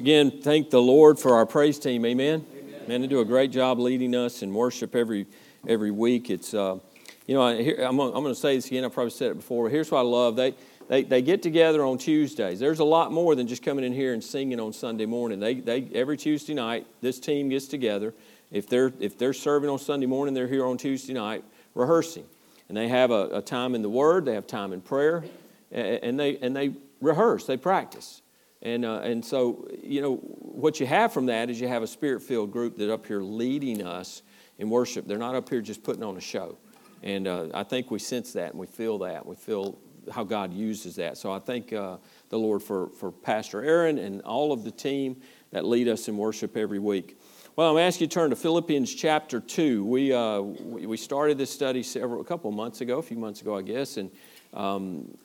Again, thank the Lord for our praise team. Amen. Amen. Man, they do a great job leading us in worship every every week. It's uh, you know I, am I'm going to say this again. I probably said it before. Here's what I love. They, they they get together on Tuesdays. There's a lot more than just coming in here and singing on Sunday morning. They they every Tuesday night this team gets together. If they're if they're serving on Sunday morning, they're here on Tuesday night rehearsing, and they have a, a time in the Word. They have time in prayer, and they and they rehearse. They practice. And, uh, and so, you know, what you have from that is you have a spirit filled group that up here leading us in worship. They're not up here just putting on a show. And uh, I think we sense that and we feel that. We feel how God uses that. So I thank uh, the Lord for, for Pastor Aaron and all of the team that lead us in worship every week. Well, I'm asking you to turn to Philippians chapter 2. We, uh, we started this study several, a couple months ago, a few months ago, I guess. And um,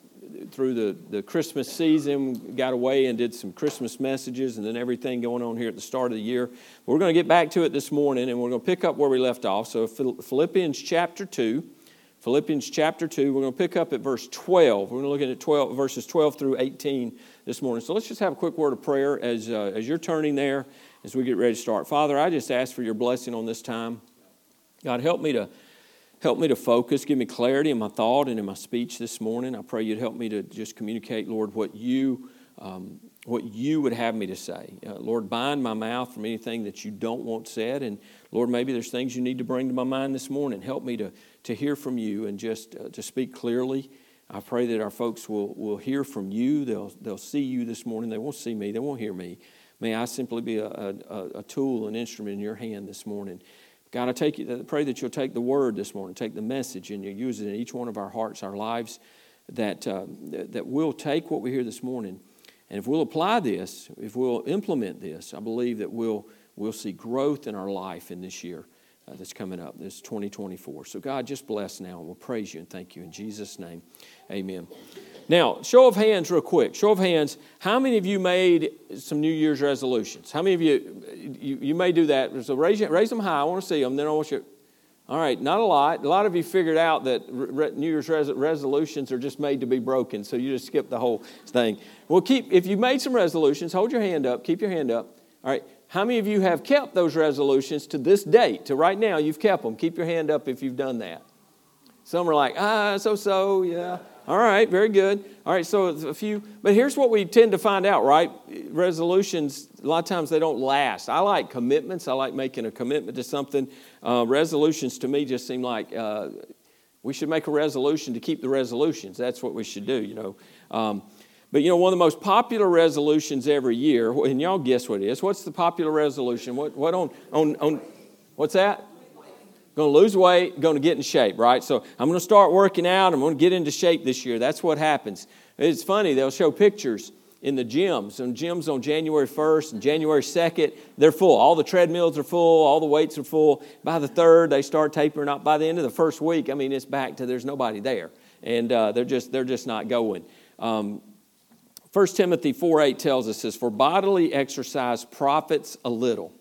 through the, the Christmas season, got away and did some Christmas messages and then everything going on here at the start of the year. We're going to get back to it this morning and we're going to pick up where we left off. So, Philippians chapter 2. Philippians chapter 2, we're going to pick up at verse 12. We're going to look at 12, verses 12 through 18 this morning. So let's just have a quick word of prayer as, uh, as you're turning there as we get ready to start. Father, I just ask for your blessing on this time. God, help me to Help me to focus, give me clarity in my thought and in my speech this morning. I pray you'd help me to just communicate, Lord, what you, um, what you would have me to say. Uh, Lord, bind my mouth from anything that you don't want said. And Lord, maybe there's things you need to bring to my mind this morning. Help me to, to hear from you and just uh, to speak clearly. I pray that our folks will, will hear from you. They'll, they'll see you this morning. They won't see me, they won't hear me. May I simply be a, a, a tool, an instrument in your hand this morning. God, I take you, pray that you'll take the word this morning, take the message, and you'll use it in each one of our hearts, our lives, that, uh, that we'll take what we hear this morning. And if we'll apply this, if we'll implement this, I believe that we'll, we'll see growth in our life in this year uh, that's coming up, this 2024. So, God, just bless now, and we'll praise you and thank you in Jesus' name. Amen. Now, show of hands, real quick. Show of hands. How many of you made some New Year's resolutions? How many of you, you, you may do that. So raise, raise them high. I want to see them. Then I want you. All right, not a lot. A lot of you figured out that re- New Year's res- resolutions are just made to be broken, so you just skip the whole thing. Well, keep if you made some resolutions, hold your hand up. Keep your hand up. All right. How many of you have kept those resolutions to this date, to right now? You've kept them. Keep your hand up if you've done that. Some are like, ah, so so, yeah. All right, very good. All right, so a few, but here's what we tend to find out, right? Resolutions, a lot of times they don't last. I like commitments. I like making a commitment to something. Uh, resolutions to me just seem like uh, we should make a resolution to keep the resolutions. That's what we should do, you know. Um, but you know, one of the most popular resolutions every year, and y'all guess what it is. What's the popular resolution? What, what on, on, on, what's that? going to lose weight, going to get in shape, right? So I'm going to start working out. I'm going to get into shape this year. That's what happens. It's funny, they'll show pictures in the gyms. And gyms on January 1st and January 2nd, they're full. All the treadmills are full, all the weights are full. By the 3rd, they start tapering up. By the end of the first week, I mean, it's back to there's nobody there. And uh, they're, just, they're just not going. Um, 1 Timothy 4 8 tells us this, for bodily exercise profits a little.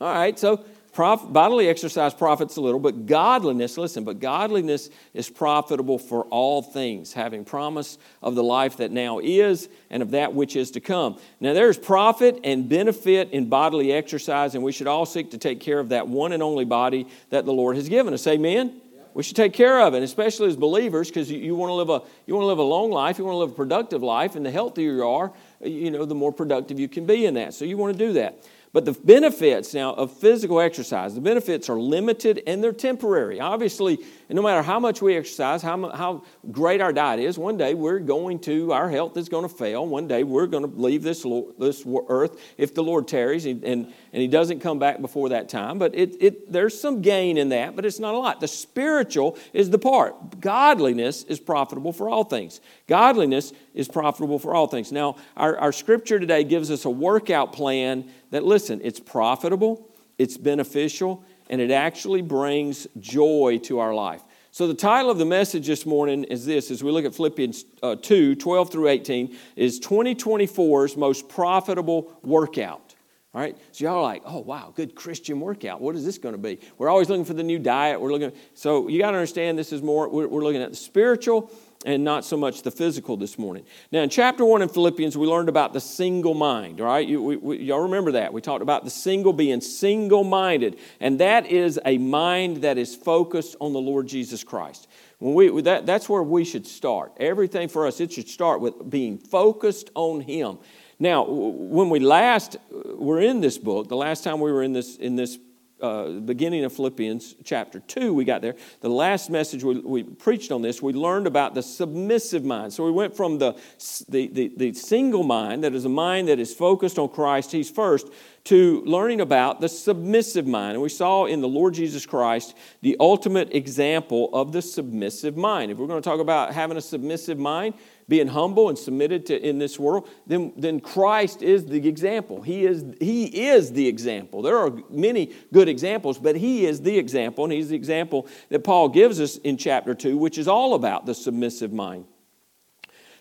All right, so Prof, bodily exercise profits a little, but godliness, listen, but godliness is profitable for all things, having promise of the life that now is and of that which is to come. Now, there's profit and benefit in bodily exercise, and we should all seek to take care of that one and only body that the Lord has given us. Amen? We should take care of it, especially as believers, because you, you want to live a you want to live a long life, you want to live a productive life, and the healthier you are, you know, the more productive you can be in that. So you want to do that. But the benefits now of physical exercise, the benefits are limited and they're temporary. Obviously, no matter how much we exercise, how, how great our diet is, one day we're going to, our health is going to fail. One day we're going to leave this, this earth if the Lord tarries and, and, and He doesn't come back before that time. But it, it, there's some gain in that, but it's not a lot. The spiritual is the part. Godliness is profitable for all things. Godliness is profitable for all things. Now, our, our scripture today gives us a workout plan that, listen, it's profitable, it's beneficial, and it actually brings joy to our life. So, the title of the message this morning is this as we look at Philippians uh, 2 12 through 18 is 2024's most profitable workout. All right, so y'all are like, oh wow, good Christian workout. What is this going to be? We're always looking for the new diet. We're looking, so you got to understand this is more. We're, we're looking at the spiritual and not so much the physical this morning. Now, in chapter 1 in Philippians, we learned about the single mind, right? You, we, we, y'all remember that. We talked about the single being single minded, and that is a mind that is focused on the Lord Jesus Christ. When we, that, that's where we should start. Everything for us, it should start with being focused on Him. Now, when we last uh, were in this book, the last time we were in this, in this uh, beginning of Philippians chapter 2, we got there. The last message we, we preached on this, we learned about the submissive mind. So we went from the, the, the, the single mind, that is a mind that is focused on Christ, He's first, to learning about the submissive mind. And we saw in the Lord Jesus Christ the ultimate example of the submissive mind. If we're going to talk about having a submissive mind, being humble and submitted to in this world, then, then Christ is the example. He is, he is the example. There are many good examples, but He is the example, and He's the example that Paul gives us in chapter 2, which is all about the submissive mind.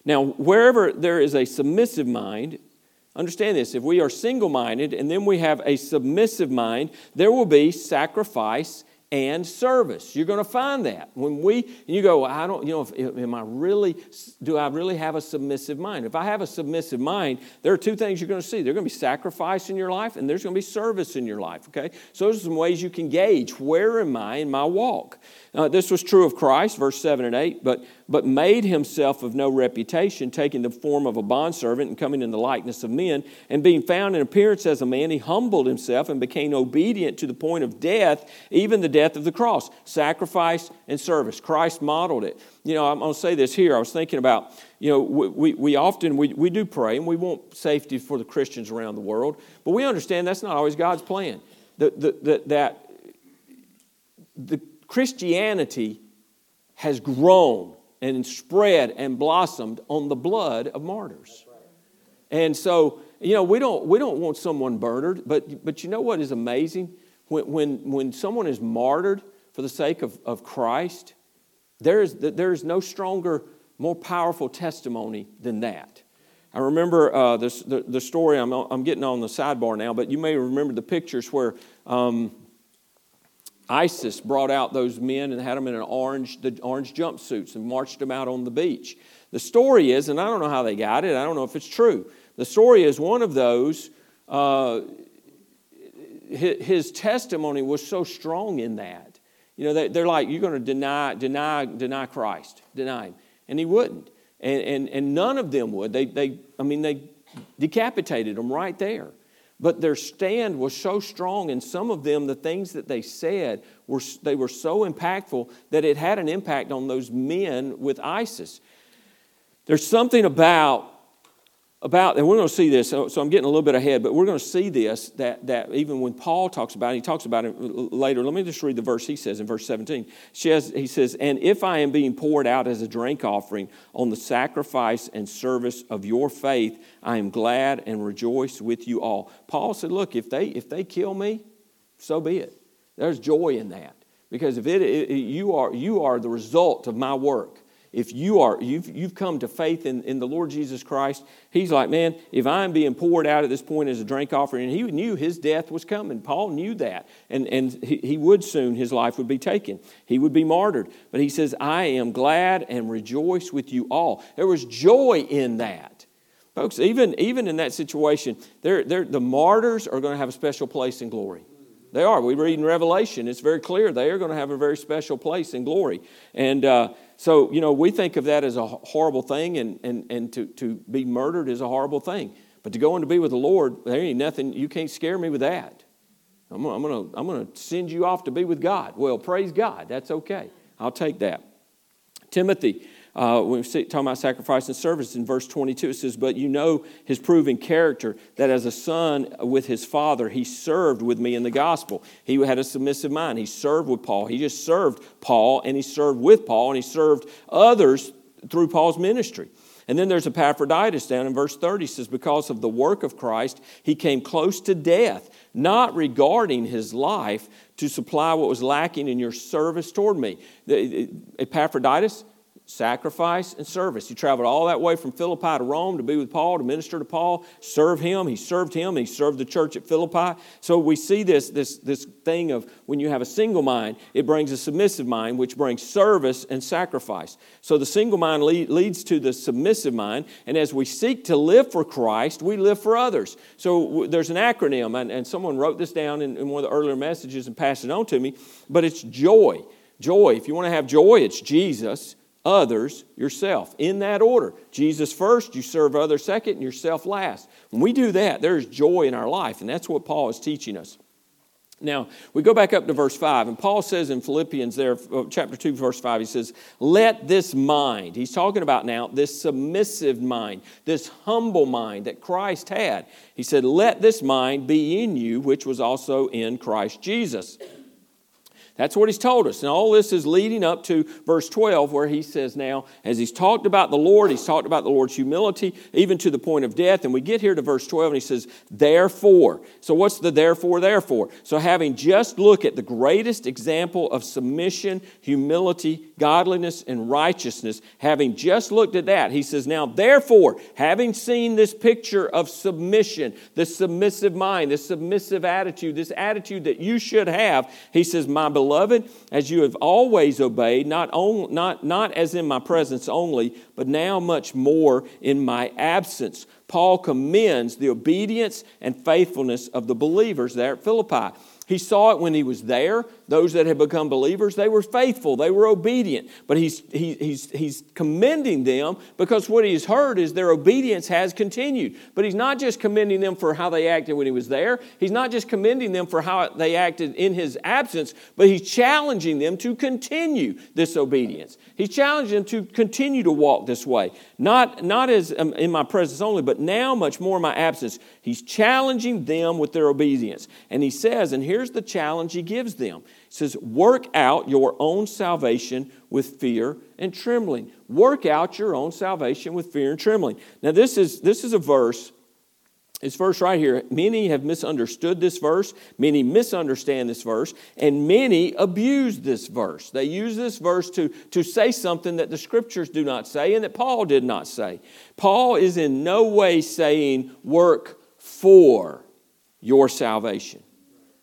Now, wherever there is a submissive mind, understand this if we are single minded and then we have a submissive mind, there will be sacrifice and service. You're going to find that when we you go, I don't, you know, if, am I really? Do I really have a submissive mind? If I have a submissive mind, there are two things you're going to see. There's going to be sacrifice in your life, and there's going to be service in your life. Okay, so those are some ways you can gauge where am I in my walk. Uh, this was true of Christ, verse 7 and 8, but, but made himself of no reputation, taking the form of a bondservant and coming in the likeness of men. And being found in appearance as a man, he humbled himself and became obedient to the point of death, even the death of the cross. Sacrifice and service. Christ modeled it. You know, I'm going to say this here. I was thinking about, you know, we, we often, we, we do pray and we want safety for the Christians around the world, but we understand that's not always God's plan. That, that, that the Christianity has grown and spread and blossomed on the blood of martyrs. And so, you know, we don't, we don't want someone murdered, but, but you know what is amazing? When, when, when someone is martyred for the sake of, of Christ, there is, there is no stronger, more powerful testimony than that. I remember uh, this, the, the story, I'm, I'm getting on the sidebar now, but you may remember the pictures where um, ISIS brought out those men and had them in an orange, the orange jumpsuits and marched them out on the beach. The story is, and I don't know how they got it, I don't know if it's true. The story is one of those, uh, his testimony was so strong in that. You know, they're like, you're going to deny, deny, deny Christ, deny him. And he wouldn't. And, and, and none of them would. They, they, I mean, they decapitated him right there. But their stand was so strong, and some of them, the things that they said, were, they were so impactful that it had an impact on those men with ISIS. There's something about about, and we're going to see this, so, I'm getting a little bit ahead, but we're going to see this that, that even when Paul talks about it, he talks about it later. Let me just read the verse he says in verse 17. he says, And if I am being poured out as a drink offering on the sacrifice and service of your faith, I am glad and rejoice with you all. Paul said, Look, if they, if they kill me, so be it. There's joy in that. Because if it, it you, are, you are the result of my work if you are you've, you've come to faith in, in the lord jesus christ he's like man if i'm being poured out at this point as a drink offering and he knew his death was coming. Paul knew that. And, and he, he would soon his life would be taken. He would be martyred. But he says i am glad and rejoice with you all. There was joy in that. Folks even, even in that situation they're, they're, the martyrs are going to have a special place in glory they are. We read in Revelation, it's very clear they are going to have a very special place in glory. And uh, so, you know, we think of that as a horrible thing, and, and, and to, to be murdered is a horrible thing. But to go in to be with the Lord, there ain't nothing, you can't scare me with that. I'm, I'm going to I'm gonna send you off to be with God. Well, praise God. That's okay. I'll take that. Timothy, uh, when we're talking about sacrifice and service in verse 22, it says, But you know his proven character, that as a son with his father, he served with me in the gospel. He had a submissive mind. He served with Paul. He just served Paul, and he served with Paul, and he served others through Paul's ministry. And then there's Epaphroditus down in verse 30 says, Because of the work of Christ, he came close to death, not regarding his life to supply what was lacking in your service toward me. Epaphroditus, sacrifice, and service. He traveled all that way from Philippi to Rome to be with Paul, to minister to Paul, serve him. He served him, he served the church at Philippi. So we see this, this, this thing of when you have a single mind, it brings a submissive mind, which brings service and sacrifice. So the single mind lead, leads to the submissive mind, and as we seek to live for Christ, we live for others. So w- there's an acronym, and, and someone wrote this down in, in one of the earlier messages and passed it on to me, but it's joy. Joy. If you want to have joy, it's Jesus others, yourself. In that order. Jesus first, you serve others second, and yourself last. When we do that, there's joy in our life, and that's what Paul is teaching us. Now, we go back up to verse 5, and Paul says in Philippians, there, uh, chapter 2, verse 5, he says, Let this mind, he's talking about now this submissive mind, this humble mind that Christ had. He said, Let this mind be in you, which was also in Christ Jesus. That's what he's told us. And all this is leading up to verse 12, where he says, Now, as he's talked about the Lord, he's talked about the Lord's humility, even to the point of death. And we get here to verse 12, and he says, Therefore. So, what's the therefore, therefore? So, having just looked at the greatest example of submission, humility, godliness, and righteousness, having just looked at that, he says, Now, therefore, having seen this picture of submission, this submissive mind, this submissive attitude, this attitude that you should have, he says, My Beloved, as you have always obeyed, not, on, not, not as in my presence only, but now much more in my absence. Paul commends the obedience and faithfulness of the believers there at Philippi. He saw it when he was there. Those that had become believers, they were faithful, they were obedient. But he's, he, he's, he's commending them because what he's heard is their obedience has continued. But he's not just commending them for how they acted when he was there, he's not just commending them for how they acted in his absence, but he's challenging them to continue this obedience. He's challenging them to continue to walk this way, not, not as um, in my presence only, but now much more in my absence. He's challenging them with their obedience. And he says, and here's the challenge he gives them He says, Work out your own salvation with fear and trembling. Work out your own salvation with fear and trembling. Now, this is, this is a verse. This verse right here, many have misunderstood this verse, many misunderstand this verse, and many abuse this verse. They use this verse to, to say something that the scriptures do not say and that Paul did not say. Paul is in no way saying, work for your salvation.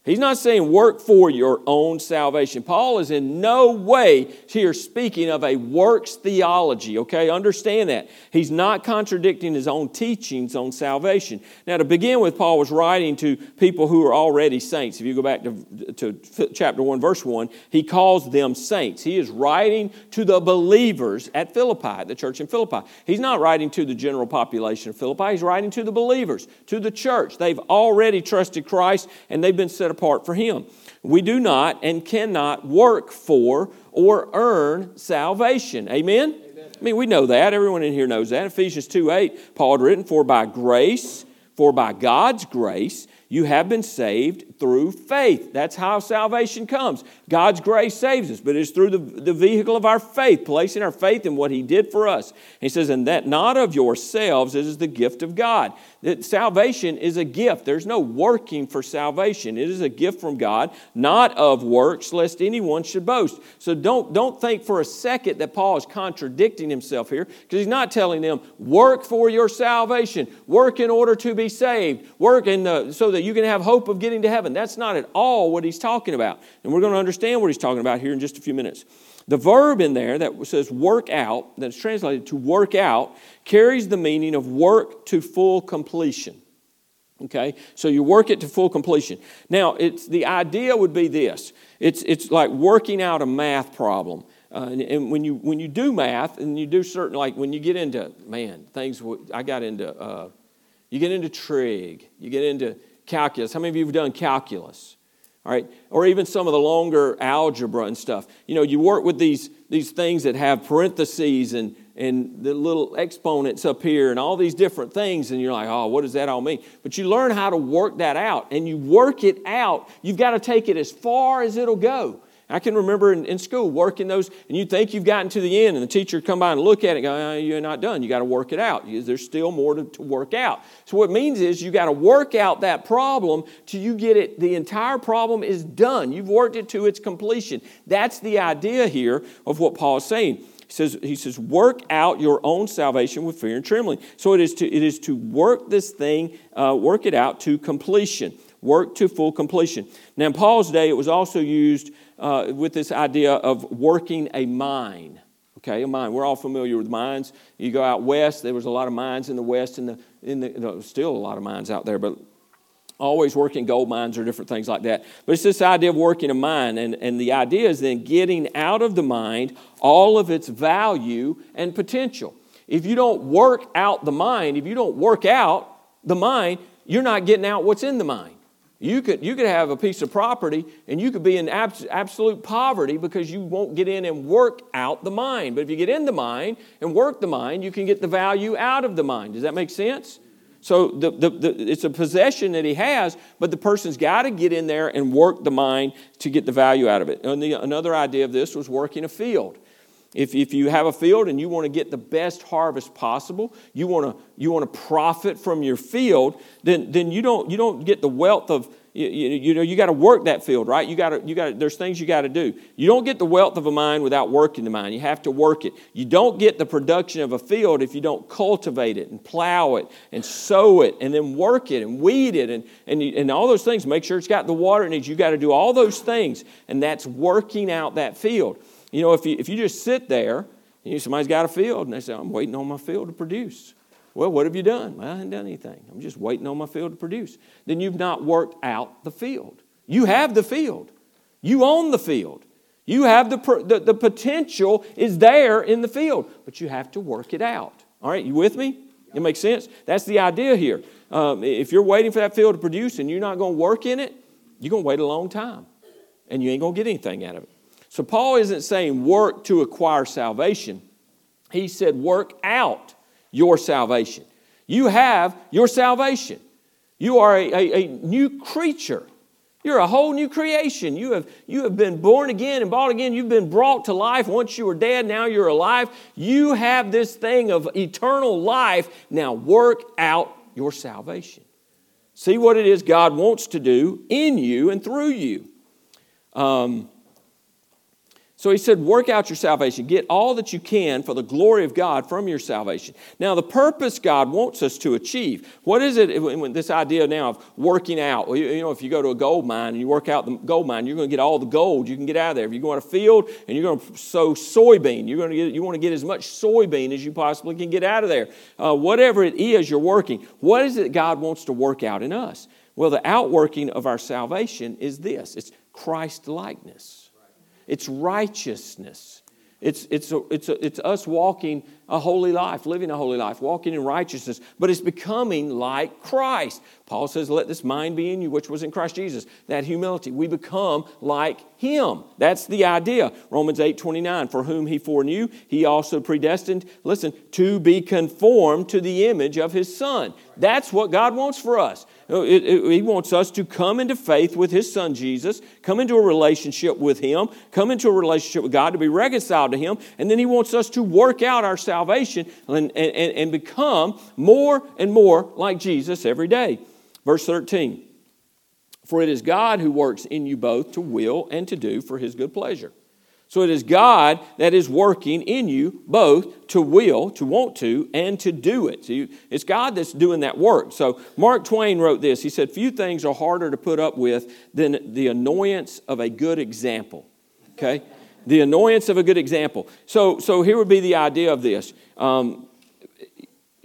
He's not saying work for your own salvation. Paul is in no way here speaking of a works theology, okay? Understand that. He's not contradicting his own teachings on salvation. Now, to begin with, Paul was writing to people who are already saints. If you go back to, to chapter 1, verse 1, he calls them saints. He is writing to the believers at Philippi, the church in Philippi. He's not writing to the general population of Philippi, he's writing to the believers, to the church. They've already trusted Christ and they've been set apart for Him. We do not and cannot work for or earn salvation. Amen? Amen? I mean, we know that. Everyone in here knows that. Ephesians 2 8, Paul had written, For by grace, for by God's grace, you have been saved through faith. That's how salvation comes. God's grace saves us, but it's through the, the vehicle of our faith, placing our faith in what He did for us. He says, And that not of yourselves, it is the gift of God. That salvation is a gift. There's no working for salvation. It is a gift from God, not of works, lest anyone should boast. So don't, don't think for a second that Paul is contradicting himself here, because he's not telling them, work for your salvation, work in order to be saved, work in the, so that that you can have hope of getting to heaven. That's not at all what he's talking about. And we're going to understand what he's talking about here in just a few minutes. The verb in there that says work out, that's translated to work out, carries the meaning of work to full completion. Okay, so you work it to full completion. Now, it's the idea would be this: it's it's like working out a math problem. Uh, and, and, when you when you do math and you do certain like when you get into man things I got into uh, you get into trig, you get into calculus. How many of you have done calculus? All right, or even some of the longer algebra and stuff. You know, you work with these, these things that have parentheses and, and the little exponents up here and all these different things, and you're like, oh, what does that all mean? But you learn how to work that out, and you work it out. You've got to take it as far as it'll go. I can remember in, in school working those, and you think you've gotten to the end, and the teacher come by and look at it and go, oh, You're not done. You got to work it out. There's still more to, to work out. So, what it means is you got to work out that problem till you get it, the entire problem is done. You've worked it to its completion. That's the idea here of what Paul is saying. He says, he says, work out your own salvation with fear and trembling. So it is to, it is to work this thing, uh, work it out to completion, work to full completion. Now, in Paul's day, it was also used uh, with this idea of working a mine. Okay, a mine. We're all familiar with mines. You go out west, there was a lot of mines in the west, and the, in the, no, still a lot of mines out there, but always working gold mines or different things like that. But it's this idea of working a mine, and, and the idea is then getting out of the mind all of its value and potential. If you don't work out the mind, if you don't work out the mind, you're not getting out what's in the mine. You could, you could have a piece of property and you could be in abs- absolute poverty because you won't get in and work out the mine. But if you get in the mine and work the mine, you can get the value out of the mine. Does that make sense? So the, the, the, it's a possession that he has, but the person's got to get in there and work the mine to get the value out of it. And the, another idea of this was working a field. If, if you have a field and you want to get the best harvest possible, you want to, you want to profit from your field, then, then you, don't, you don't get the wealth of, you, you, you know, you got to work that field, right? You got you got there's things you got to do. You don't get the wealth of a mine without working the mine. You have to work it. You don't get the production of a field if you don't cultivate it and plow it and sow it and then work it and weed it and, and, and all those things. Make sure it's got the water it needs. You got to do all those things, and that's working out that field. You know, if you, if you just sit there, you know, somebody's got a field, and they say, I'm waiting on my field to produce. Well, what have you done? Well, I haven't done anything. I'm just waiting on my field to produce. Then you've not worked out the field. You have the field, you own the field. You have the, the, the potential is there in the field, but you have to work it out. All right, you with me? It makes sense? That's the idea here. Um, if you're waiting for that field to produce and you're not going to work in it, you're going to wait a long time and you ain't going to get anything out of it. So Paul isn't saying work to acquire salvation. He said work out your salvation. You have your salvation. You are a, a, a, new creature. You're a whole new creation. You have, you have been born again and bought again. You've been brought to life. Once you were dead, now you're alive. You have this thing of eternal life. Now work out your salvation. See what it is God wants to do in you and through you. Um, so he said, Work out your salvation. Get all that you can for the glory of God from your salvation. Now, the purpose God wants us to achieve. What is it, this idea now of working out? You know, if you go to a gold mine and you work out the gold mine, you're going to get all the gold you can get out of there. If you go on a field and you're going to sow soybean, you're going to get, you want to get as much soybean as you possibly can get out of there. Uh, whatever it is you're working, what is it God wants to work out in us? Well, the outworking of our salvation is this it's Christ likeness. It's righteousness. It's, it's, a, it's, a, it's us walking a holy life, living a holy life, walking in righteousness, but it's becoming like Christ. Paul says, Let this mind be in you, which was in Christ Jesus. That humility. We become like Him. That's the idea. Romans 8 29, for whom He foreknew, He also predestined, listen, to be conformed to the image of His Son. That's what God wants for us. Oh, it, it, he wants us to come into faith with His Son Jesus, come into a relationship with Him, come into a relationship with God to be reconciled to Him, and then He wants us to work out our salvation and, and, and become more and more like Jesus every day. Verse 13 For it is God who works in you both to will and to do for His good pleasure. So it is God that is working in you both to will, to want to, and to do it. So it's God that's doing that work. So Mark Twain wrote this. He said, Few things are harder to put up with than the annoyance of a good example. Okay? The annoyance of a good example. So, so here would be the idea of this. Um,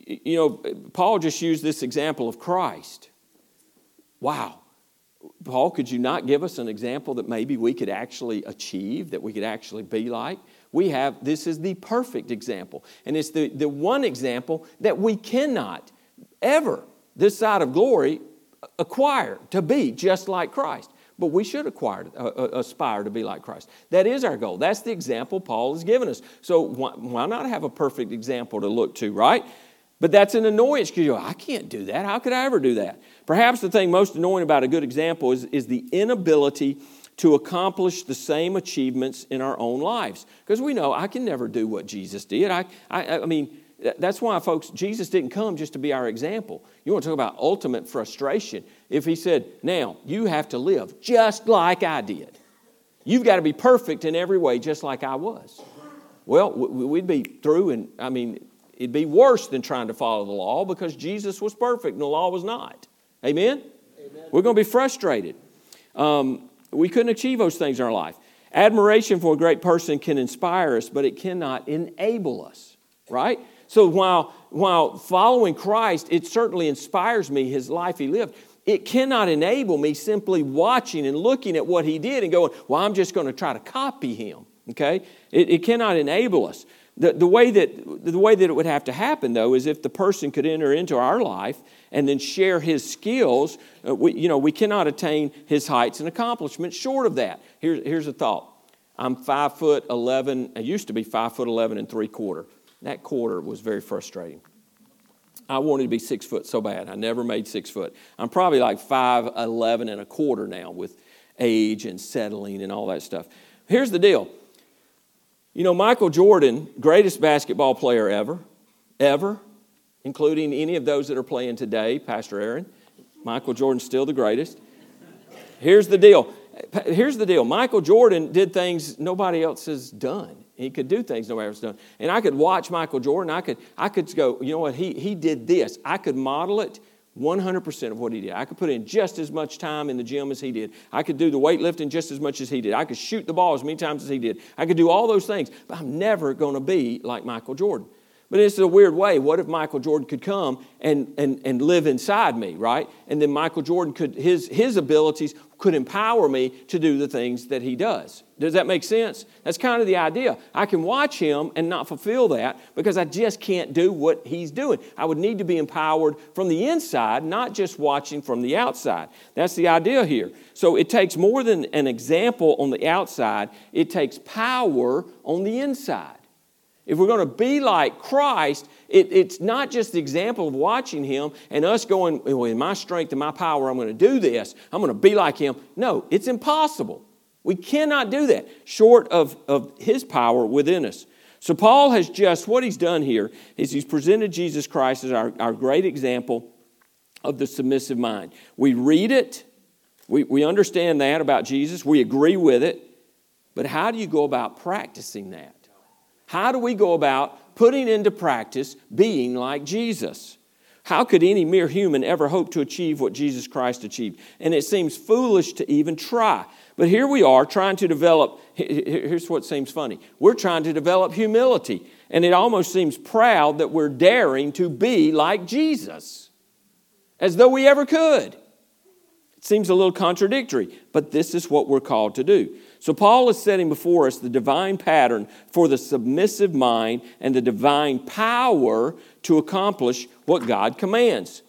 you know, Paul just used this example of Christ. Wow. Paul, could you not give us an example that maybe we could actually achieve, that we could actually be like? We have, this is the perfect example. And it's the, the one example that we cannot ever, this side of glory, acquire to be just like Christ. But we should acquire, uh, uh, aspire to be like Christ. That is our goal. That's the example Paul has given us. So why, why not have a perfect example to look to, right? But that's an annoyance because you go, I can't do that. How could I ever do that? Perhaps the thing most annoying about a good example is, is the inability to accomplish the same achievements in our own lives. Because we know I can never do what Jesus did. I, I, I mean, that's why, folks, Jesus didn't come just to be our example. You want to talk about ultimate frustration. If he said, Now, you have to live just like I did, you've got to be perfect in every way, just like I was. well, we'd be through, and I mean, it'd be worse than trying to follow the law because Jesus was perfect and the law was not. Amen? Amen. We're going to be frustrated. Um, we couldn't achieve those things in our life. Admiration for a great person can inspire us, but it cannot enable us, right? So while, while following Christ, it certainly inspires me, his life he lived. It cannot enable me simply watching and looking at what he did and going, well, I'm just going to try to copy him. Okay? It, it cannot enable us. The, the, way that, the way that it would have to happen, though, is if the person could enter into our life and then share his skills. Uh, we, you know, we cannot attain his heights and accomplishments short of that. Here, here's a thought I'm five foot 11, I used to be five foot 11 and three quarter. That quarter was very frustrating. I wanted to be six foot so bad. I never made six foot. I'm probably like five eleven and a quarter now with age and settling and all that stuff. Here's the deal you know, Michael Jordan, greatest basketball player ever, ever, including any of those that are playing today, Pastor Aaron. Michael Jordan's still the greatest. Here's the deal. Here's the deal. Michael Jordan did things nobody else has done. He could do things nobody else has done. And I could watch Michael Jordan. I could, I could go, you know what, he, he did this. I could model it 100% of what he did. I could put in just as much time in the gym as he did. I could do the weightlifting just as much as he did. I could shoot the ball as many times as he did. I could do all those things, but I'm never going to be like Michael Jordan. But it's a weird way. What if Michael Jordan could come and, and, and live inside me, right? And then Michael Jordan could, his, his abilities could empower me to do the things that he does. Does that make sense? That's kind of the idea. I can watch him and not fulfill that because I just can't do what he's doing. I would need to be empowered from the inside, not just watching from the outside. That's the idea here. So it takes more than an example on the outside, it takes power on the inside. If we're going to be like Christ, it, it's not just the example of watching Him and us going, well, in my strength and my power, I'm going to do this. I'm going to be like Him. No, it's impossible. We cannot do that short of, of His power within us. So, Paul has just, what he's done here is he's presented Jesus Christ as our, our great example of the submissive mind. We read it, we, we understand that about Jesus, we agree with it, but how do you go about practicing that? How do we go about putting into practice being like Jesus? How could any mere human ever hope to achieve what Jesus Christ achieved? And it seems foolish to even try. But here we are trying to develop, here's what seems funny. We're trying to develop humility. And it almost seems proud that we're daring to be like Jesus, as though we ever could. It seems a little contradictory, but this is what we're called to do. So, Paul is setting before us the divine pattern for the submissive mind and the divine power to accomplish what God commands.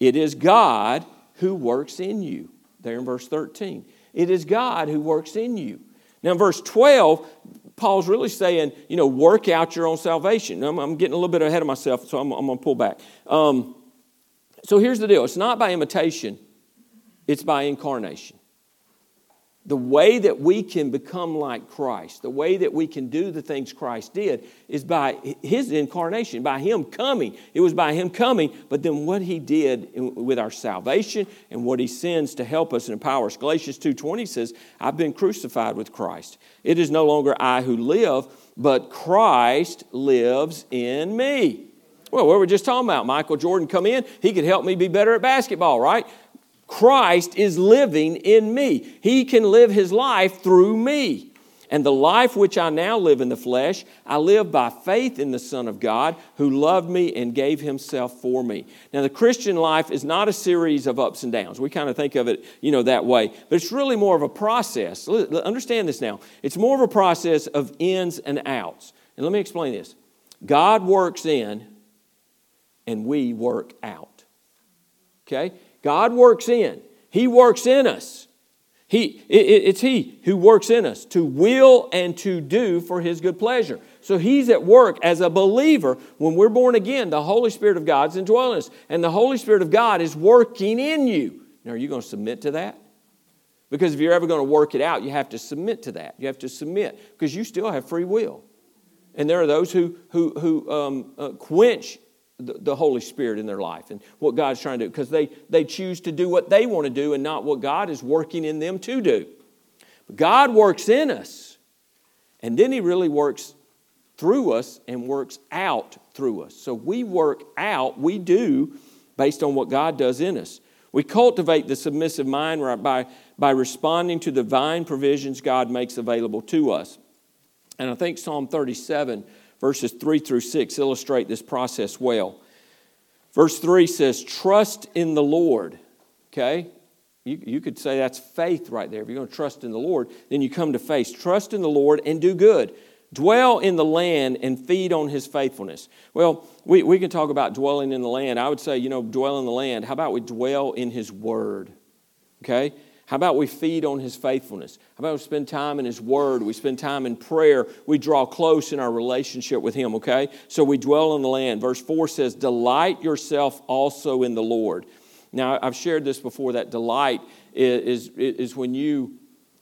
It is God who works in you. There in verse 13. It is God who works in you. Now, in verse 12, Paul's really saying, you know, work out your own salvation. I'm, I'm getting a little bit ahead of myself, so I'm, I'm going to pull back. Um, so here's the deal it's not by imitation, it's by incarnation the way that we can become like Christ, the way that we can do the things Christ did, is by His incarnation, by Him coming. It was by Him coming, but then what He did with our salvation and what He sends to help us and empower us. Galatians 2.20 says, I've been crucified with Christ. It is no longer I who live, but Christ lives in me. Well, what were we just talking about? Michael Jordan come in, he could help me be better at basketball, right? Christ is living in me. He can live his life through me. And the life which I now live in the flesh, I live by faith in the Son of God who loved me and gave himself for me. Now, the Christian life is not a series of ups and downs. We kind of think of it, you know, that way. But it's really more of a process. Understand this now. It's more of a process of ins and outs. And let me explain this God works in, and we work out. Okay? God works in, He works in us. He, it, it's He who works in us to will and to do for His good pleasure. So He's at work as a believer. When we're born again, the Holy Spirit of God's indwelling us, and the Holy Spirit of God is working in you. Now, are you going to submit to that? Because if you're ever going to work it out, you have to submit to that. You have to submit because you still have free will. And there are those who, who, who um, uh, quench the, the Holy Spirit in their life and what God's trying to do because they, they choose to do what they want to do and not what God is working in them to do. But God works in us, and then He really works through us and works out through us. So we work out, we do based on what God does in us. We cultivate the submissive mind by, by responding to the divine provisions God makes available to us. And I think Psalm 37, verses 3 through 6, illustrate this process well. Verse 3 says, Trust in the Lord. Okay? You, you could say that's faith right there. If you're going to trust in the Lord, then you come to faith. Trust in the Lord and do good. Dwell in the land and feed on his faithfulness. Well, we, we can talk about dwelling in the land. I would say, you know, dwell in the land. How about we dwell in his word? Okay? How about we feed on his faithfulness? How about we spend time in his word? We spend time in prayer. We draw close in our relationship with him, okay? So we dwell in the land. Verse 4 says, Delight yourself also in the Lord. Now, I've shared this before that delight is, is, when you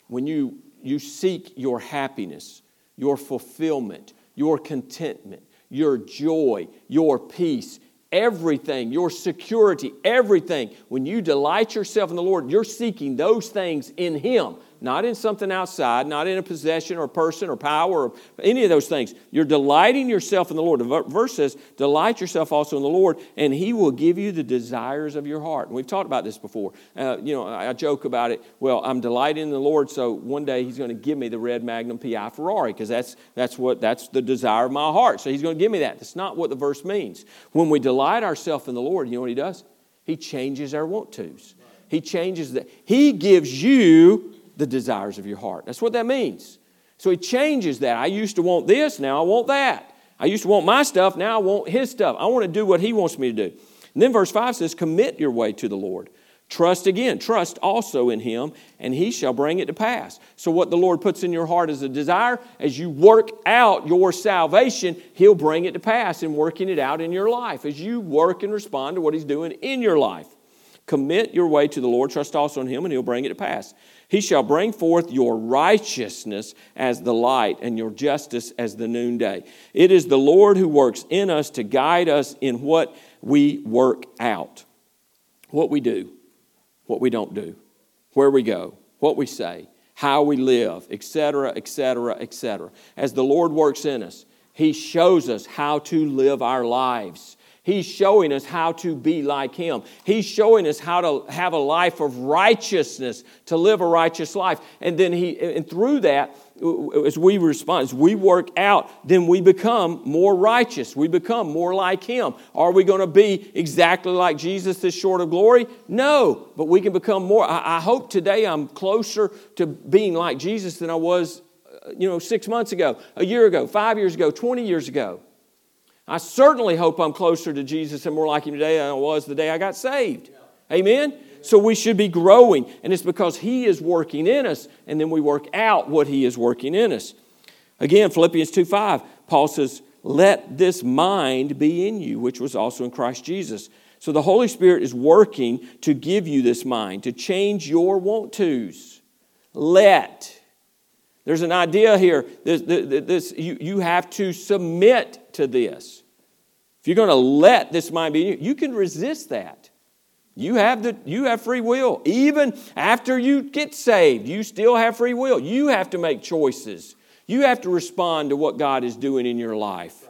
when you you seek your happiness your fulfillment, your contentment, your joy, your peace, everything, your security, everything. When you delight yourself in the Lord, you're seeking those things in Him not in something outside, not in a possession or person or power or any of those things. You're delighting yourself in the Lord. The verse says, Delight yourself also in the Lord, and He will give you the desires of your heart. And we've talked about this before. Uh, you know, I joke about it. Well, I'm delighting in the Lord, so one day He's going to give me the red Magnum PI Ferrari because that's, that's, what, that's the desire of my heart. So He's going to give me that. That's not what the verse means. When we delight ourselves in the Lord, you know what He does? He changes our want tos. He changes that. He gives you the desires of your heart. That's what that means. So he changes that. I used to want this, now I want that. I used to want my stuff, now I want his stuff. I want to do what he wants me to do. And then verse 5 says, Commit your way to the Lord. Trust again, trust also in him, and he shall bring it to pass. So, what the Lord puts in your heart as a desire, as you work out your salvation, he'll bring it to pass in working it out in your life as you work and respond to what he's doing in your life. Commit your way to the Lord, trust also in him, and he'll bring it to pass. He shall bring forth your righteousness as the light and your justice as the noonday. It is the Lord who works in us to guide us in what we work out, what we do, what we don't do, where we go, what we say, how we live, etc., etc., etc. As the Lord works in us, He shows us how to live our lives. He's showing us how to be like Him. He's showing us how to have a life of righteousness, to live a righteous life. And then He, and through that, as we respond, as we work out, then we become more righteous. We become more like Him. Are we going to be exactly like Jesus this short of glory? No, but we can become more. I, I hope today I'm closer to being like Jesus than I was, uh, you know, six months ago, a year ago, five years ago, 20 years ago. I certainly hope I'm closer to Jesus and more like Him today than I was the day I got saved. Amen? So we should be growing, and it's because He is working in us, and then we work out what He is working in us. Again, Philippians 2 5, Paul says, Let this mind be in you, which was also in Christ Jesus. So the Holy Spirit is working to give you this mind, to change your want tos. Let. There's an idea here. This, this, you, you have to submit to this. If you're going to let this mind be in you, you can resist that. You have, the, you have free will. Even after you get saved, you still have free will. You have to make choices. You have to respond to what God is doing in your life.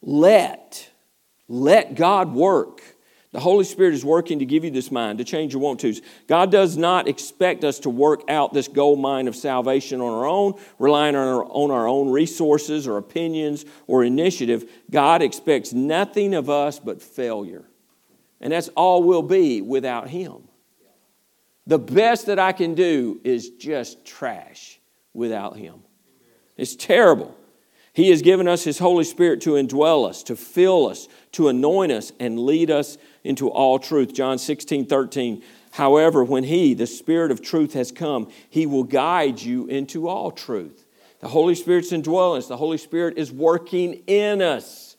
Let, let God work. The Holy Spirit is working to give you this mind, to change your want tos. God does not expect us to work out this gold mine of salvation on our own, relying on our, on our own resources or opinions or initiative. God expects nothing of us but failure. And that's all we'll be without Him. The best that I can do is just trash without Him. It's terrible. He has given us His Holy Spirit to indwell us, to fill us, to anoint us, and lead us into all truth. John 16, 13. However, when He, the Spirit of truth, has come, He will guide you into all truth. The Holy Spirit's indwelling us, the Holy Spirit is working in us.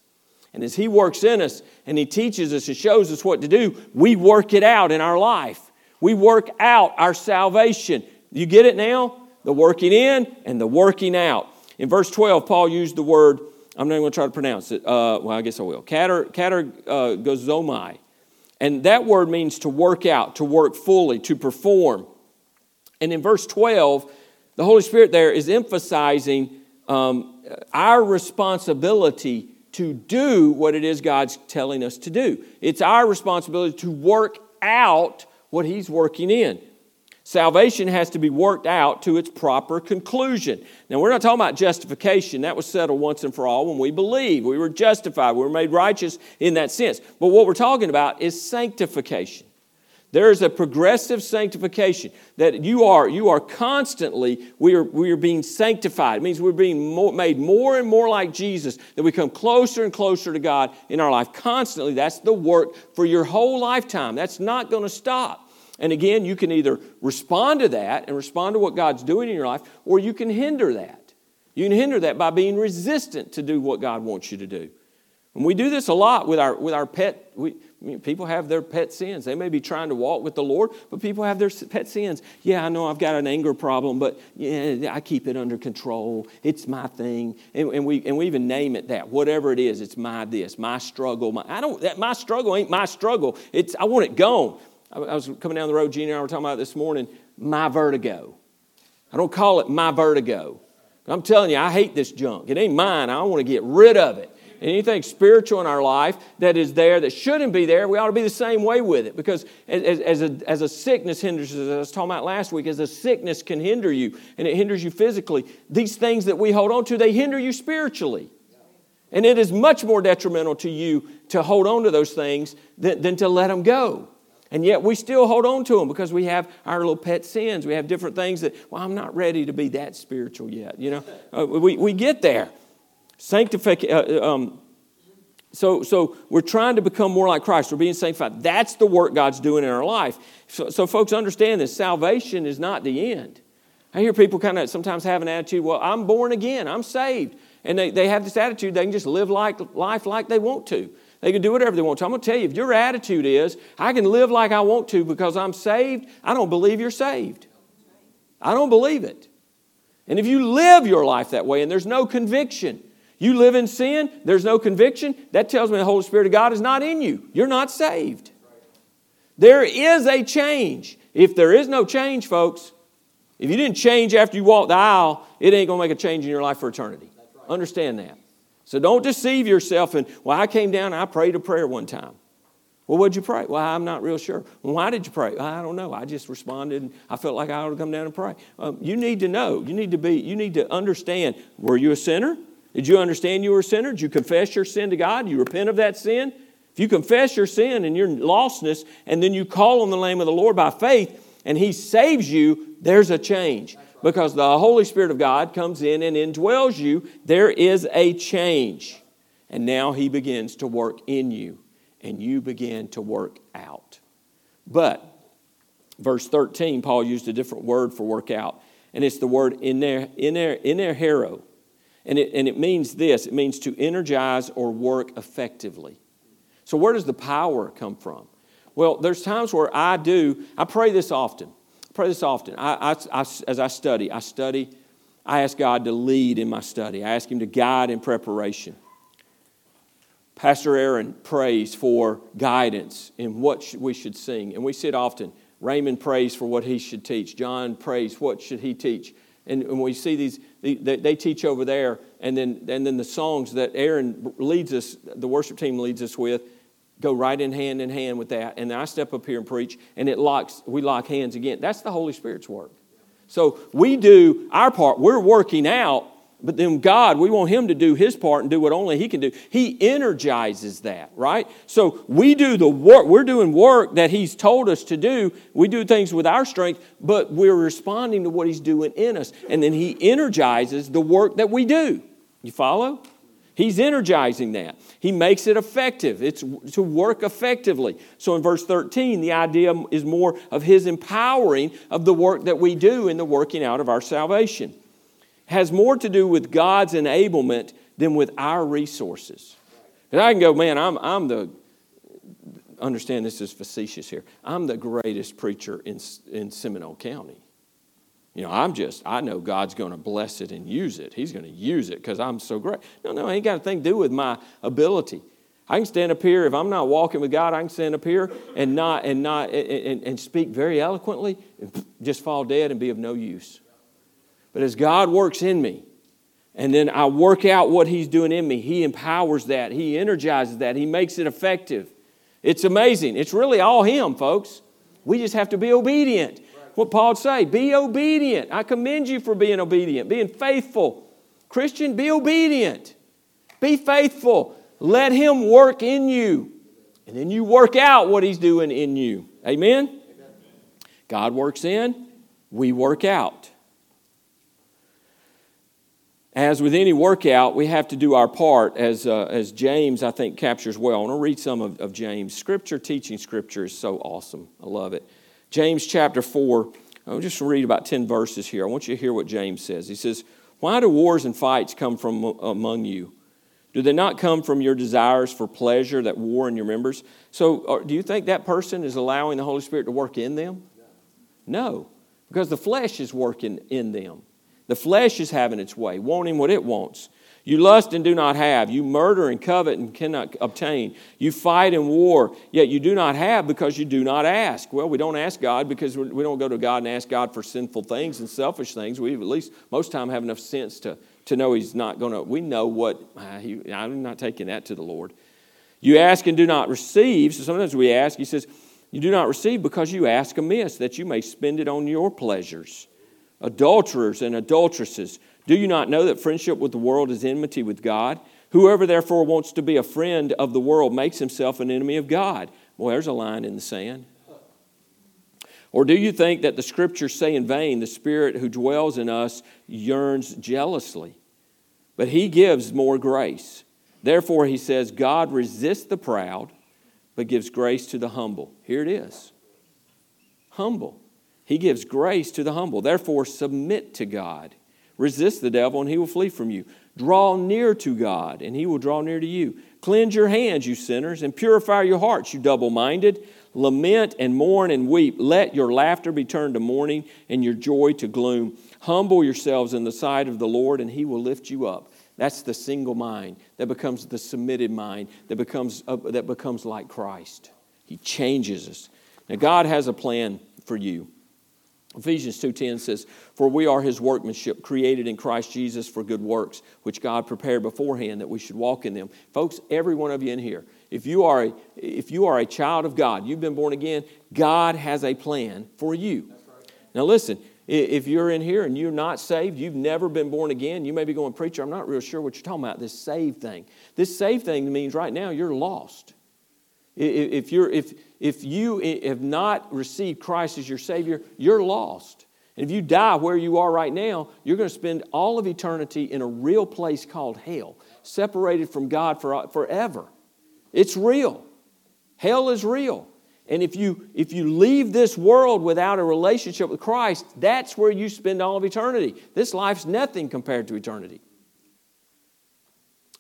And as He works in us and He teaches us and shows us what to do, we work it out in our life. We work out our salvation. You get it now? The working in and the working out. In verse 12, Paul used the word, I'm not even going to try to pronounce it. Uh, well, I guess I will. Katergazomai. Uh, and that word means to work out, to work fully, to perform. And in verse 12, The Holy Spirit there is emphasizing um, our responsibility to do what it is God's telling us to do. It's our responsibility to work out what He's working in. Salvation has to be worked out to its proper conclusion. Now, we're not talking about justification. That was settled once and for all when we believe. We were justified. We were made righteous in that sense. But what we're talking about is sanctification. There is a progressive sanctification that you are, you are constantly, we are, we are being sanctified. It means we're being more, made more and more like Jesus, that we come closer and closer to God in our life constantly. That's the work for your whole lifetime. That's not going to stop. And again, you can either respond to that and respond to what God's doing in your life, or you can hinder that. You can hinder that by being resistant to do what God wants you to do. And we do this a lot with our, with our pet. We, I mean, people have their pet sins. They may be trying to walk with the Lord, but people have their pet sins. Yeah, I know I've got an anger problem, but yeah, I keep it under control. It's my thing, and, and we and we even name it that. Whatever it is, it's my this, my struggle. My, I don't. That my struggle ain't my struggle. It's I want it gone. I, was coming down the road, Gina and I were talking about this morning, my vertigo. I don't call it my vertigo. I'm telling you, I hate this junk. It ain't mine. I want to get rid of it. Anything spiritual in our life that is there that shouldn't be there, we ought to be the same way with it. Because as, as, a, as a sickness hinders, as I was talking about last week, as a sickness can hinder you and it hinders you physically, these things that we hold on to, they hinder you spiritually. And it is much more detrimental to you to hold on to those things than, than to let them go. And yet we still hold on to them because we have our little pet sins. We have different things that, well, I'm not ready to be that spiritual yet. You know, uh, we, we get there. Sanctification. Uh, uh, um, so, so we're trying to become more like Christ. We're being sanctified. That's the work God's doing in our life. So, so folks, understand this. Salvation is not the end. I hear people kind of sometimes have an attitude, well, I'm born again, I'm saved. And they, they have this attitude, they can just live like, life like they want to. They can do whatever they want to. I'm going to tell you, if your attitude is, I can live like I want to because I'm saved, I don't believe you're saved. I don't believe it. And if you live your life that way and there's no conviction, you live in sin, there's no conviction, that tells me the Holy Spirit of God is not in you. You're not saved. There is a change. If there is no change, folks, if you didn't change after you walked the aisle, it ain't going to make a change in your life for eternity. Understand that. So don't deceive yourself and, well, I came down I prayed a prayer one time. Well, what'd you pray? Well, I'm not real sure. Why did you pray? I don't know. I just responded and I felt like I ought to come down and pray. Um, you need to know. You need to be, you need to understand. Were you a sinner? Did you understand you were a sinner? Did you confess your sin to God? Did you repent of that sin? If you confess your sin and your lostness, and then you call on the name of the Lord by faith, and He saves you, there's a change because the Holy Spirit of God comes in and indwells you, there is a change. And now He begins to work in you, and you begin to work out. But, verse 13, Paul used a different word for work out, and it's the word iner, iner, energeo. And it, and it means this it means to energize or work effectively. So, where does the power come from? Well, there's times where I do, I pray this often pray this often. I, I, I, as I study, I study, I ask God to lead in my study. I ask Him to guide in preparation. Pastor Aaron prays for guidance in what we should sing. And we sit often. Raymond prays for what he should teach. John prays, what should he teach? And, and we see these, they, they teach over there. And then, and then the songs that Aaron leads us, the worship team leads us with, go right in hand in hand with that. And then I step up here and preach, and it locks, we lock hands again. That's the Holy Spirit's work. So we do our part. We're working out, but then God, we want Him to do His part and do what only He can do. He energizes that, right? So we do the work. We're doing work that He's told us to do. We do things with our strength, but we're responding to what He's doing in us. And then He energizes the work that we do. You follow? He's energizing that. He makes it effective. It's to work effectively. So in verse 13, the idea is more of his empowering of the work that we do in the working out of our salvation. It has more to do with God's enablement than with our resources. And I can go, man, I'm, I'm the, understand this is facetious here, I'm the greatest preacher in, in Seminole County. You know, I'm just, I know God's going to bless it and use it. He's going to use it because I'm so great. No, no, it ain't got a thing to do with my ability. I can stand up here if I'm not walking with God. I can stand up here and not and not and, and speak very eloquently, and just fall dead and be of no use. But as God works in me, and then I work out what He's doing in me, He empowers that, He energizes that, He makes it effective. It's amazing. It's really all Him, folks. We just have to be obedient. What Paul say, be obedient. I commend you for being obedient, being faithful. Christian, be obedient. Be faithful. Let him work in you. And then you work out what he's doing in you. Amen? God works in, we work out. As with any workout, we have to do our part, as, uh, as James, I think, captures well. I want to read some of, of James. Scripture, teaching Scripture is so awesome. I love it. James chapter 4, I'll just read about 10 verses here. I want you to hear what James says. He says, Why do wars and fights come from among you? Do they not come from your desires for pleasure that war in your members? So, uh, do you think that person is allowing the Holy Spirit to work in them? No, because the flesh is working in them. The flesh is having its way, wanting what it wants. You lust and do not have. You murder and covet and cannot obtain. You fight and war, yet you do not have because you do not ask. Well, we don't ask God because we don't go to God and ask God for sinful things and selfish things. We at least most time have enough sense to, to know He's not going to. We know what, uh, he, I'm not taking that to the Lord. You ask and do not receive. So sometimes we ask, He says, You do not receive because you ask amiss, that you may spend it on your pleasures. Adulterers and adulteresses do you not know that friendship with the world is enmity with God? Whoever therefore wants to be a friend of the world makes himself an enemy of God. Well, there's a line in the sand. Or do you think that the scriptures say in vain, the Spirit who dwells in us yearns jealously? But he gives more grace. Therefore, he says, God resists the proud, but gives grace to the humble. Here it is humble. He gives grace to the humble. Therefore, submit to God. Resist the devil, and he will flee from you. Draw near to God, and he will draw near to you. Cleanse your hands, you sinners, and purify your hearts, you double minded. Lament and mourn and weep. Let your laughter be turned to mourning and your joy to gloom. Humble yourselves in the sight of the Lord, and he will lift you up. That's the single mind that becomes the submitted mind that becomes, uh, that becomes like Christ. He changes us. Now, God has a plan for you. Ephesians 2:10 says, "For we are his workmanship, created in Christ Jesus for good works, which God prepared beforehand that we should walk in them." Folks, every one of you in here, if you are a, if you are a child of God, you've been born again, God has a plan for you. Right. Now listen, if you're in here and you're not saved, you've never been born again, you may be going, "Preacher, I'm not real sure what you're talking about, this saved thing." This saved thing means right now you're lost. If, you're, if, if you have not received Christ as your Savior, you're lost. And if you die where you are right now, you're going to spend all of eternity in a real place called hell, separated from God for, forever. It's real. Hell is real. And if you, if you leave this world without a relationship with Christ, that's where you spend all of eternity. This life's nothing compared to eternity.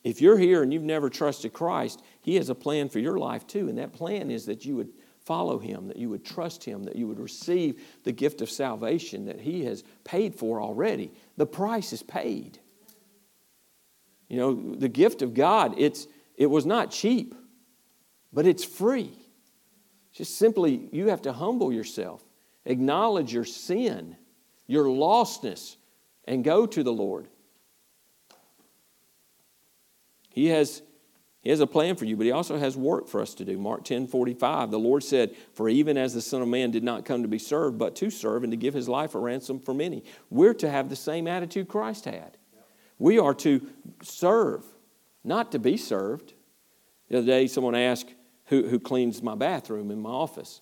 If you're here and you've never trusted Christ, He has a plan for your life too. And that plan is that you would follow Him, that you would trust Him, that you would receive the gift of salvation that He has paid for already. The price is paid. You know, the gift of God, it's, it was not cheap, but it's free. Just simply, you have to humble yourself, acknowledge your sin, your lostness, and go to the Lord. He has, he has a plan for you, but He also has work for us to do. Mark 10 45, the Lord said, For even as the Son of Man did not come to be served, but to serve and to give His life a ransom for many. We're to have the same attitude Christ had. We are to serve, not to be served. The other day, someone asked, Who, who cleans my bathroom in my office?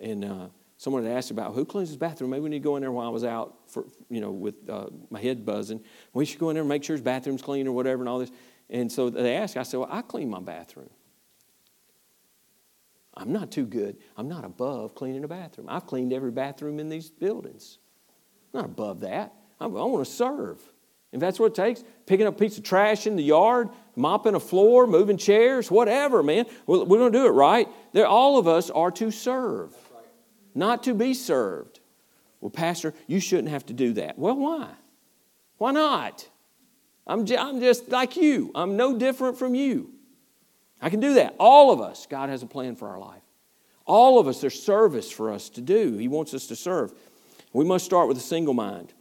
And uh, someone had asked about who cleans his bathroom. Maybe we need to go in there while I was out for, you know, with uh, my head buzzing. We should go in there and make sure his bathroom's clean or whatever and all this. And so they asked, I said, Well, I clean my bathroom. I'm not too good. I'm not above cleaning a bathroom. I've cleaned every bathroom in these buildings. I'm not above that. I, I want to serve. If that's what it takes, picking up a piece of trash in the yard, mopping a floor, moving chairs, whatever, man. We're, we're going to do it right. All of us are to serve, not to be served. Well, Pastor, you shouldn't have to do that. Well, why? Why not? I'm, j- I'm just like you. I'm no different from you. I can do that. All of us, God has a plan for our life. All of us, there's service for us to do. He wants us to serve. We must start with a single mind.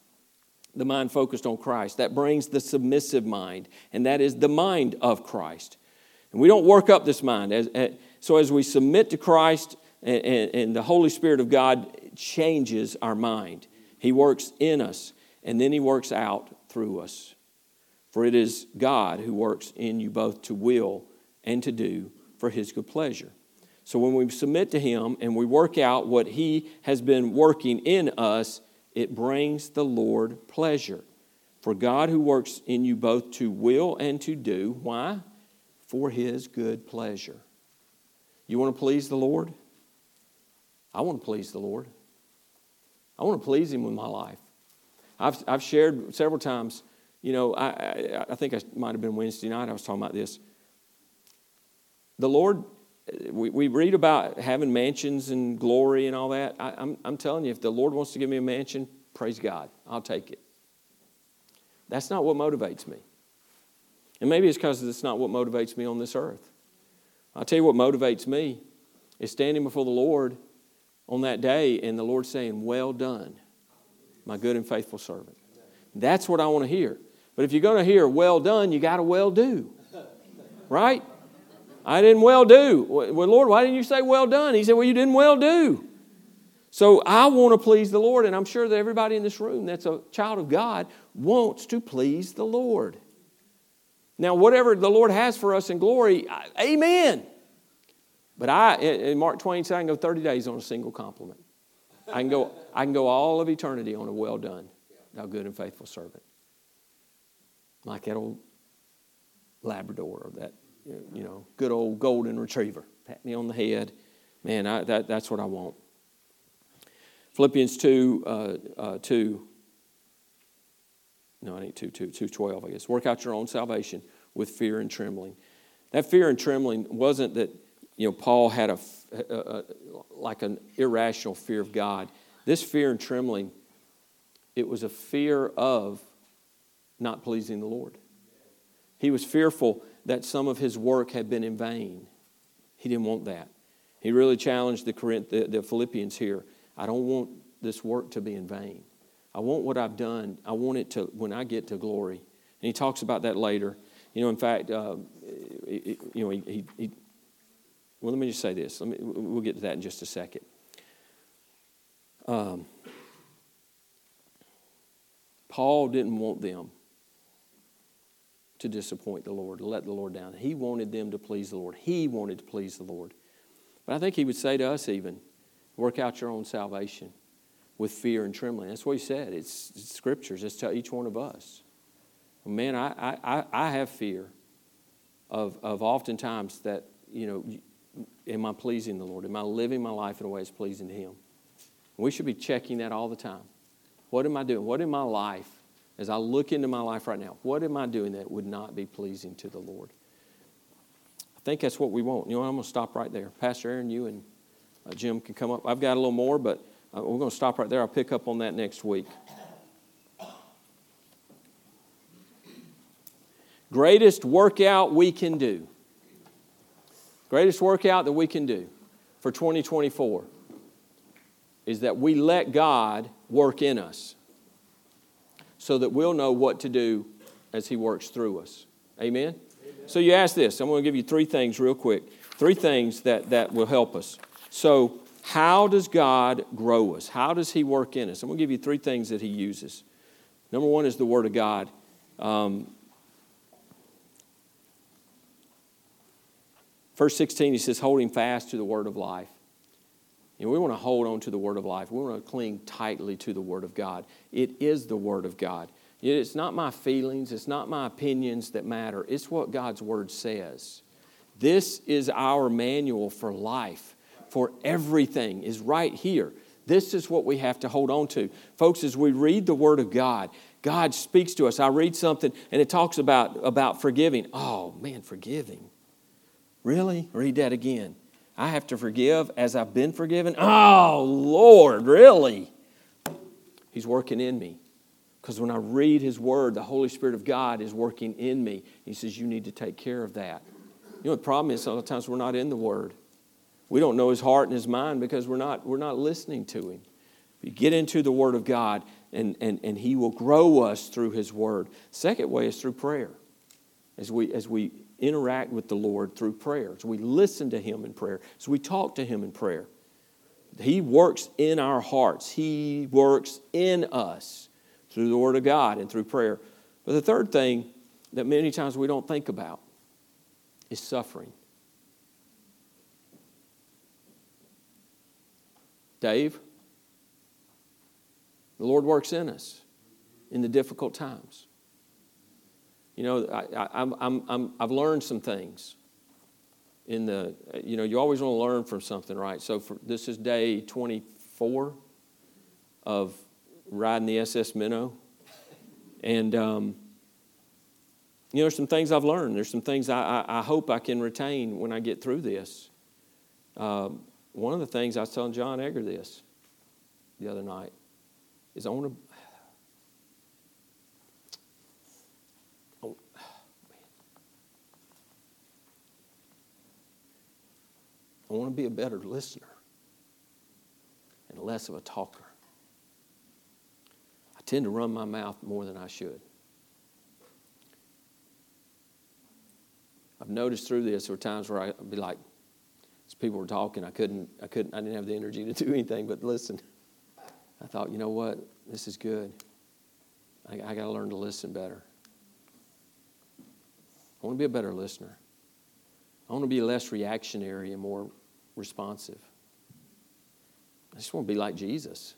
the mind focused on Christ. That brings the submissive mind, and that is the mind of Christ. And we don't work up this mind. As, as, so as we submit to Christ and, and, and the Holy Spirit of God changes our mind, He works in us, and then He works out through us. For it is God who works in you both to will and to do for His good pleasure. So when we submit to Him and we work out what He has been working in us, it brings the Lord pleasure. For God who works in you both to will and to do, why? For His good pleasure. You want to please the Lord? I want to please the Lord. I want to please Him with my life. I've, I've shared several times, you know, I, I, I think I might have been Wednesday night, I was talking about this. The Lord we, we read about having mansions and glory and all that. I, I'm, I'm telling you, if the Lord wants to give me a mansion, praise God. I'll take it. That's not what motivates me. And maybe it's because it's not what motivates me on this earth. I'll tell you what motivates me is standing before the Lord on that day and the Lord saying, Well done, my good and faithful servant. That's what I want to hear. But if you're going to hear well done, you got to well do. Right? I didn't well do. Well, Lord, why didn't you say well done? He said, Well, you didn't well do. So I want to please the Lord, and I'm sure that everybody in this room that's a child of God wants to please the Lord. Now, whatever the Lord has for us in glory, amen. But I, in Mark Twain said, I can go 30 days on a single compliment. I can go, I can go all of eternity on a well done, thou good and faithful servant. Like that old Labrador or that you know, good old golden retriever. Pat me on the head. Man, I, that, that's what I want. Philippians 2, uh, uh, 2. No, I need 2, 2, 2, 12, I guess. Work out your own salvation with fear and trembling. That fear and trembling wasn't that, you know, Paul had a, a, a like an irrational fear of God. This fear and trembling, it was a fear of not pleasing the Lord. He was fearful that some of his work had been in vain. He didn't want that. He really challenged the, Corinth, the, the Philippians here. I don't want this work to be in vain. I want what I've done. I want it to, when I get to glory. And he talks about that later. You know, in fact, uh, you know, he, he, he, well, let me just say this. Let me, we'll get to that in just a second. Um, Paul didn't want them to disappoint the Lord, to let the Lord down. He wanted them to please the Lord. He wanted to please the Lord. But I think he would say to us even, work out your own salvation with fear and trembling. That's what he said. It's, it's scriptures. It's to each one of us. Man, I, I, I have fear of, of oftentimes that, you know, am I pleasing the Lord? Am I living my life in a way that's pleasing to him? We should be checking that all the time. What am I doing? What in my life as I look into my life right now, what am I doing that would not be pleasing to the Lord? I think that's what we want. You know, I'm going to stop right there. Pastor Aaron, you and uh, Jim can come up. I've got a little more, but uh, we're going to stop right there. I'll pick up on that next week. Greatest workout we can do. Greatest workout that we can do for 2024 is that we let God work in us so that we'll know what to do as He works through us. Amen? Amen? So you ask this. I'm going to give you three things real quick. Three things that, that will help us. So, how does God grow us? How does He work in us? I'm going to give you three things that He uses. Number one is the Word of God. Um, Verse 16, he says, holding fast to the word of life. We want to hold on to the Word of life. We want to cling tightly to the Word of God. It is the Word of God. It's not my feelings, it's not my opinions that matter, it's what God's Word says. This is our manual for life, for everything, is right here. This is what we have to hold on to. Folks, as we read the Word of God, God speaks to us. I read something and it talks about, about forgiving. Oh, man, forgiving. Really? Read that again. I have to forgive as I've been forgiven. Oh, Lord, really? He's working in me. Because when I read His Word, the Holy Spirit of God is working in me. He says, You need to take care of that. You know, the problem is sometimes we're not in the Word. We don't know His heart and His mind because we're not, we're not listening to Him. We get into the Word of God, and, and, and He will grow us through His Word. Second way is through prayer. As we, as we interact with the Lord through prayer, we listen to Him in prayer, as we talk to Him in prayer. He works in our hearts, He works in us through the Word of God and through prayer. But the third thing that many times we don't think about is suffering. Dave, the Lord works in us in the difficult times. You know, I, I'm, I'm, I'm, I've learned some things in the, you know, you always want to learn from something, right? So for, this is day 24 of riding the SS Minnow. And, um, you know, there's some things I've learned. There's some things I, I, I hope I can retain when I get through this. Um, one of the things I was telling John Egger this the other night is I want to. Oh, I want to be a better listener and less of a talker. I tend to run my mouth more than I should. I've noticed through this there were times where I'd be like, as people were talking, I couldn't, I couldn't, I didn't have the energy to do anything but listen. I thought, you know what, this is good. I, I got to learn to listen better. I want to be a better listener. I want to be less reactionary and more responsive. I just want to be like Jesus.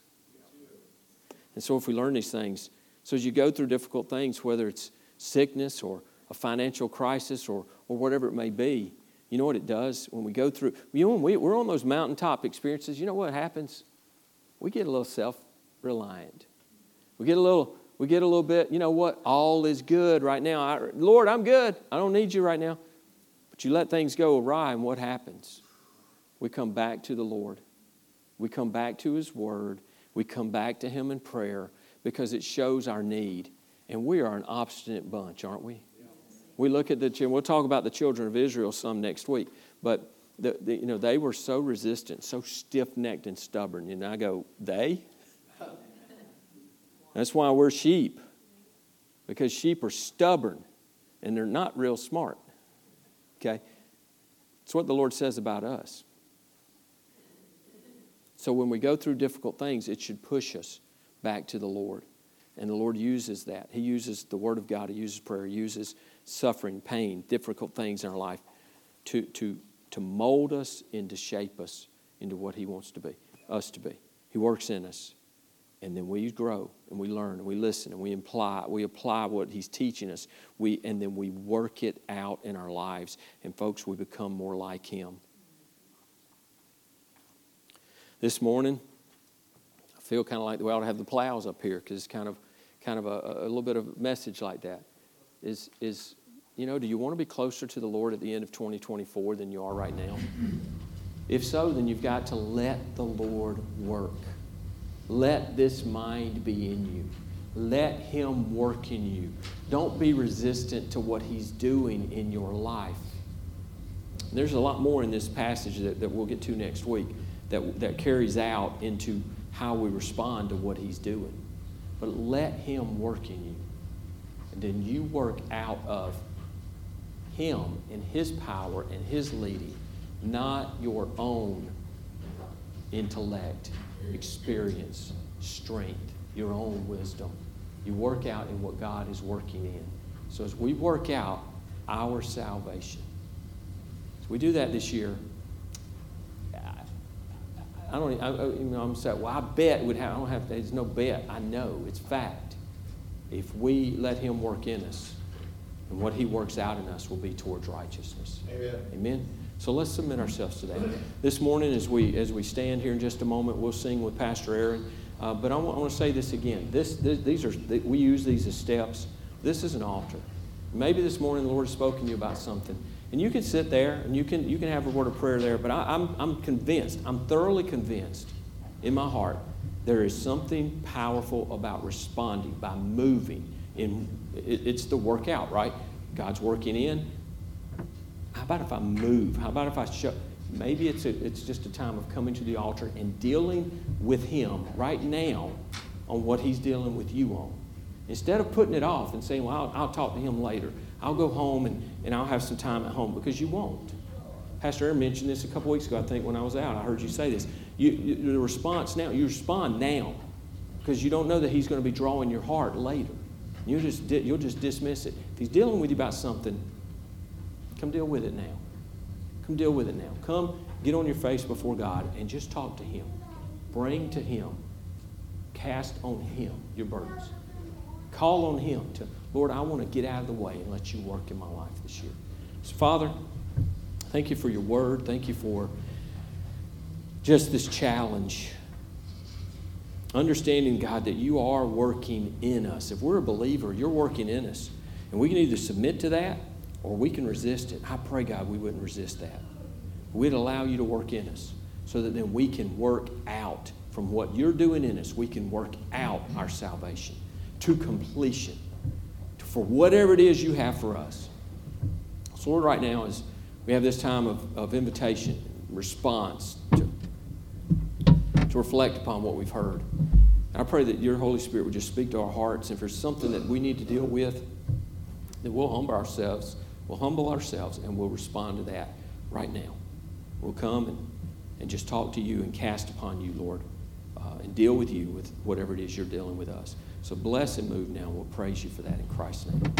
And so, if we learn these things, so as you go through difficult things, whether it's sickness or a financial crisis or, or whatever it may be, you know what it does when we go through, you know, when we, we're on those mountaintop experiences, you know what happens? We get a little self reliant. We get a little, we get a little bit, you know what? All is good right now. I, Lord, I'm good. I don't need you right now. But you let things go awry, and what happens? We come back to the Lord. We come back to His Word. We come back to Him in prayer because it shows our need. And we are an obstinate bunch, aren't we? We look at the children, we'll talk about the children of Israel some next week, but the, the, you know, they were so resistant, so stiff necked and stubborn. And I go, they? That's why we're sheep, because sheep are stubborn and they're not real smart. Okay? It's what the Lord says about us. So when we go through difficult things, it should push us back to the Lord. And the Lord uses that. He uses the Word of God, He uses prayer, He uses suffering, pain, difficult things in our life to, to, to mold us and to shape us into what He wants to be, us to be. He works in us. And then we grow and we learn and we listen and we apply, we apply what He's teaching us. We, and then we work it out in our lives. And folks, we become more like Him. This morning, I feel kind of like we ought to have the plows up here because it's kind of, kind of a, a little bit of a message like that is, is, you know, do you want to be closer to the Lord at the end of 2024 than you are right now? If so, then you've got to let the Lord work. Let this mind be in you. Let Him work in you. Don't be resistant to what He's doing in your life. There's a lot more in this passage that, that we'll get to next week that, that carries out into how we respond to what He's doing. But let Him work in you and then you work out of Him and His power and His leading, not your own intellect, experience, strength, your own wisdom. You work out in what God is working in. So as we work out our salvation, as we do that this year, I don't. I, you know, I'm saying, well, I bet would have. I don't have. There's no bet. I know it's fact if we let Him work in us, and what He works out in us will be towards righteousness. Amen. Amen. So let's submit ourselves to that. This morning, as we as we stand here in just a moment, we'll sing with Pastor Aaron. Uh, but I want, I want, to say this again. This, this, these are we use these as steps. This is an altar. Maybe this morning the Lord has spoken to you about something, and you can sit there and you can you can have a word of prayer there. But I, I'm I'm convinced. I'm thoroughly convinced in my heart there is something powerful about responding by moving. In, it's the workout, right? God's working in. How about if I move? How about if I show? maybe it's, a, it's just a time of coming to the altar and dealing with Him right now on what He's dealing with you on. Instead of putting it off and saying, well, I'll, I'll talk to Him later. I'll go home and, and I'll have some time at home because you won't. Pastor Aaron mentioned this a couple weeks ago, I think, when I was out. I heard you say this. You, you, the response now, you respond now because you don't know that He's going to be drawing your heart later. You'll just, you'll just dismiss it. If He's dealing with you about something, come deal with it now. Come deal with it now. Come get on your face before God and just talk to Him. Bring to Him. Cast on Him your burdens. Call on Him to, Lord, I want to get out of the way and let you work in my life this year. So, Father, thank you for your word. Thank you for just this challenge. Understanding, God, that you are working in us. If we're a believer, you're working in us. And we can either submit to that or we can resist it. I pray, God, we wouldn't resist that. We'd allow you to work in us so that then we can work out from what you're doing in us, we can work out our salvation to completion for whatever it is you have for us. So, Lord, right now, as we have this time of, of invitation, response to, to reflect upon what we've heard. And I pray that your Holy Spirit would just speak to our hearts. And if there's something that we need to deal with, that we'll humble ourselves, we'll humble ourselves, and we'll respond to that right now. We'll come and, and just talk to you and cast upon you, Lord, uh, and deal with you with whatever it is you're dealing with us. So bless and move now. We'll praise you for that in Christ's name.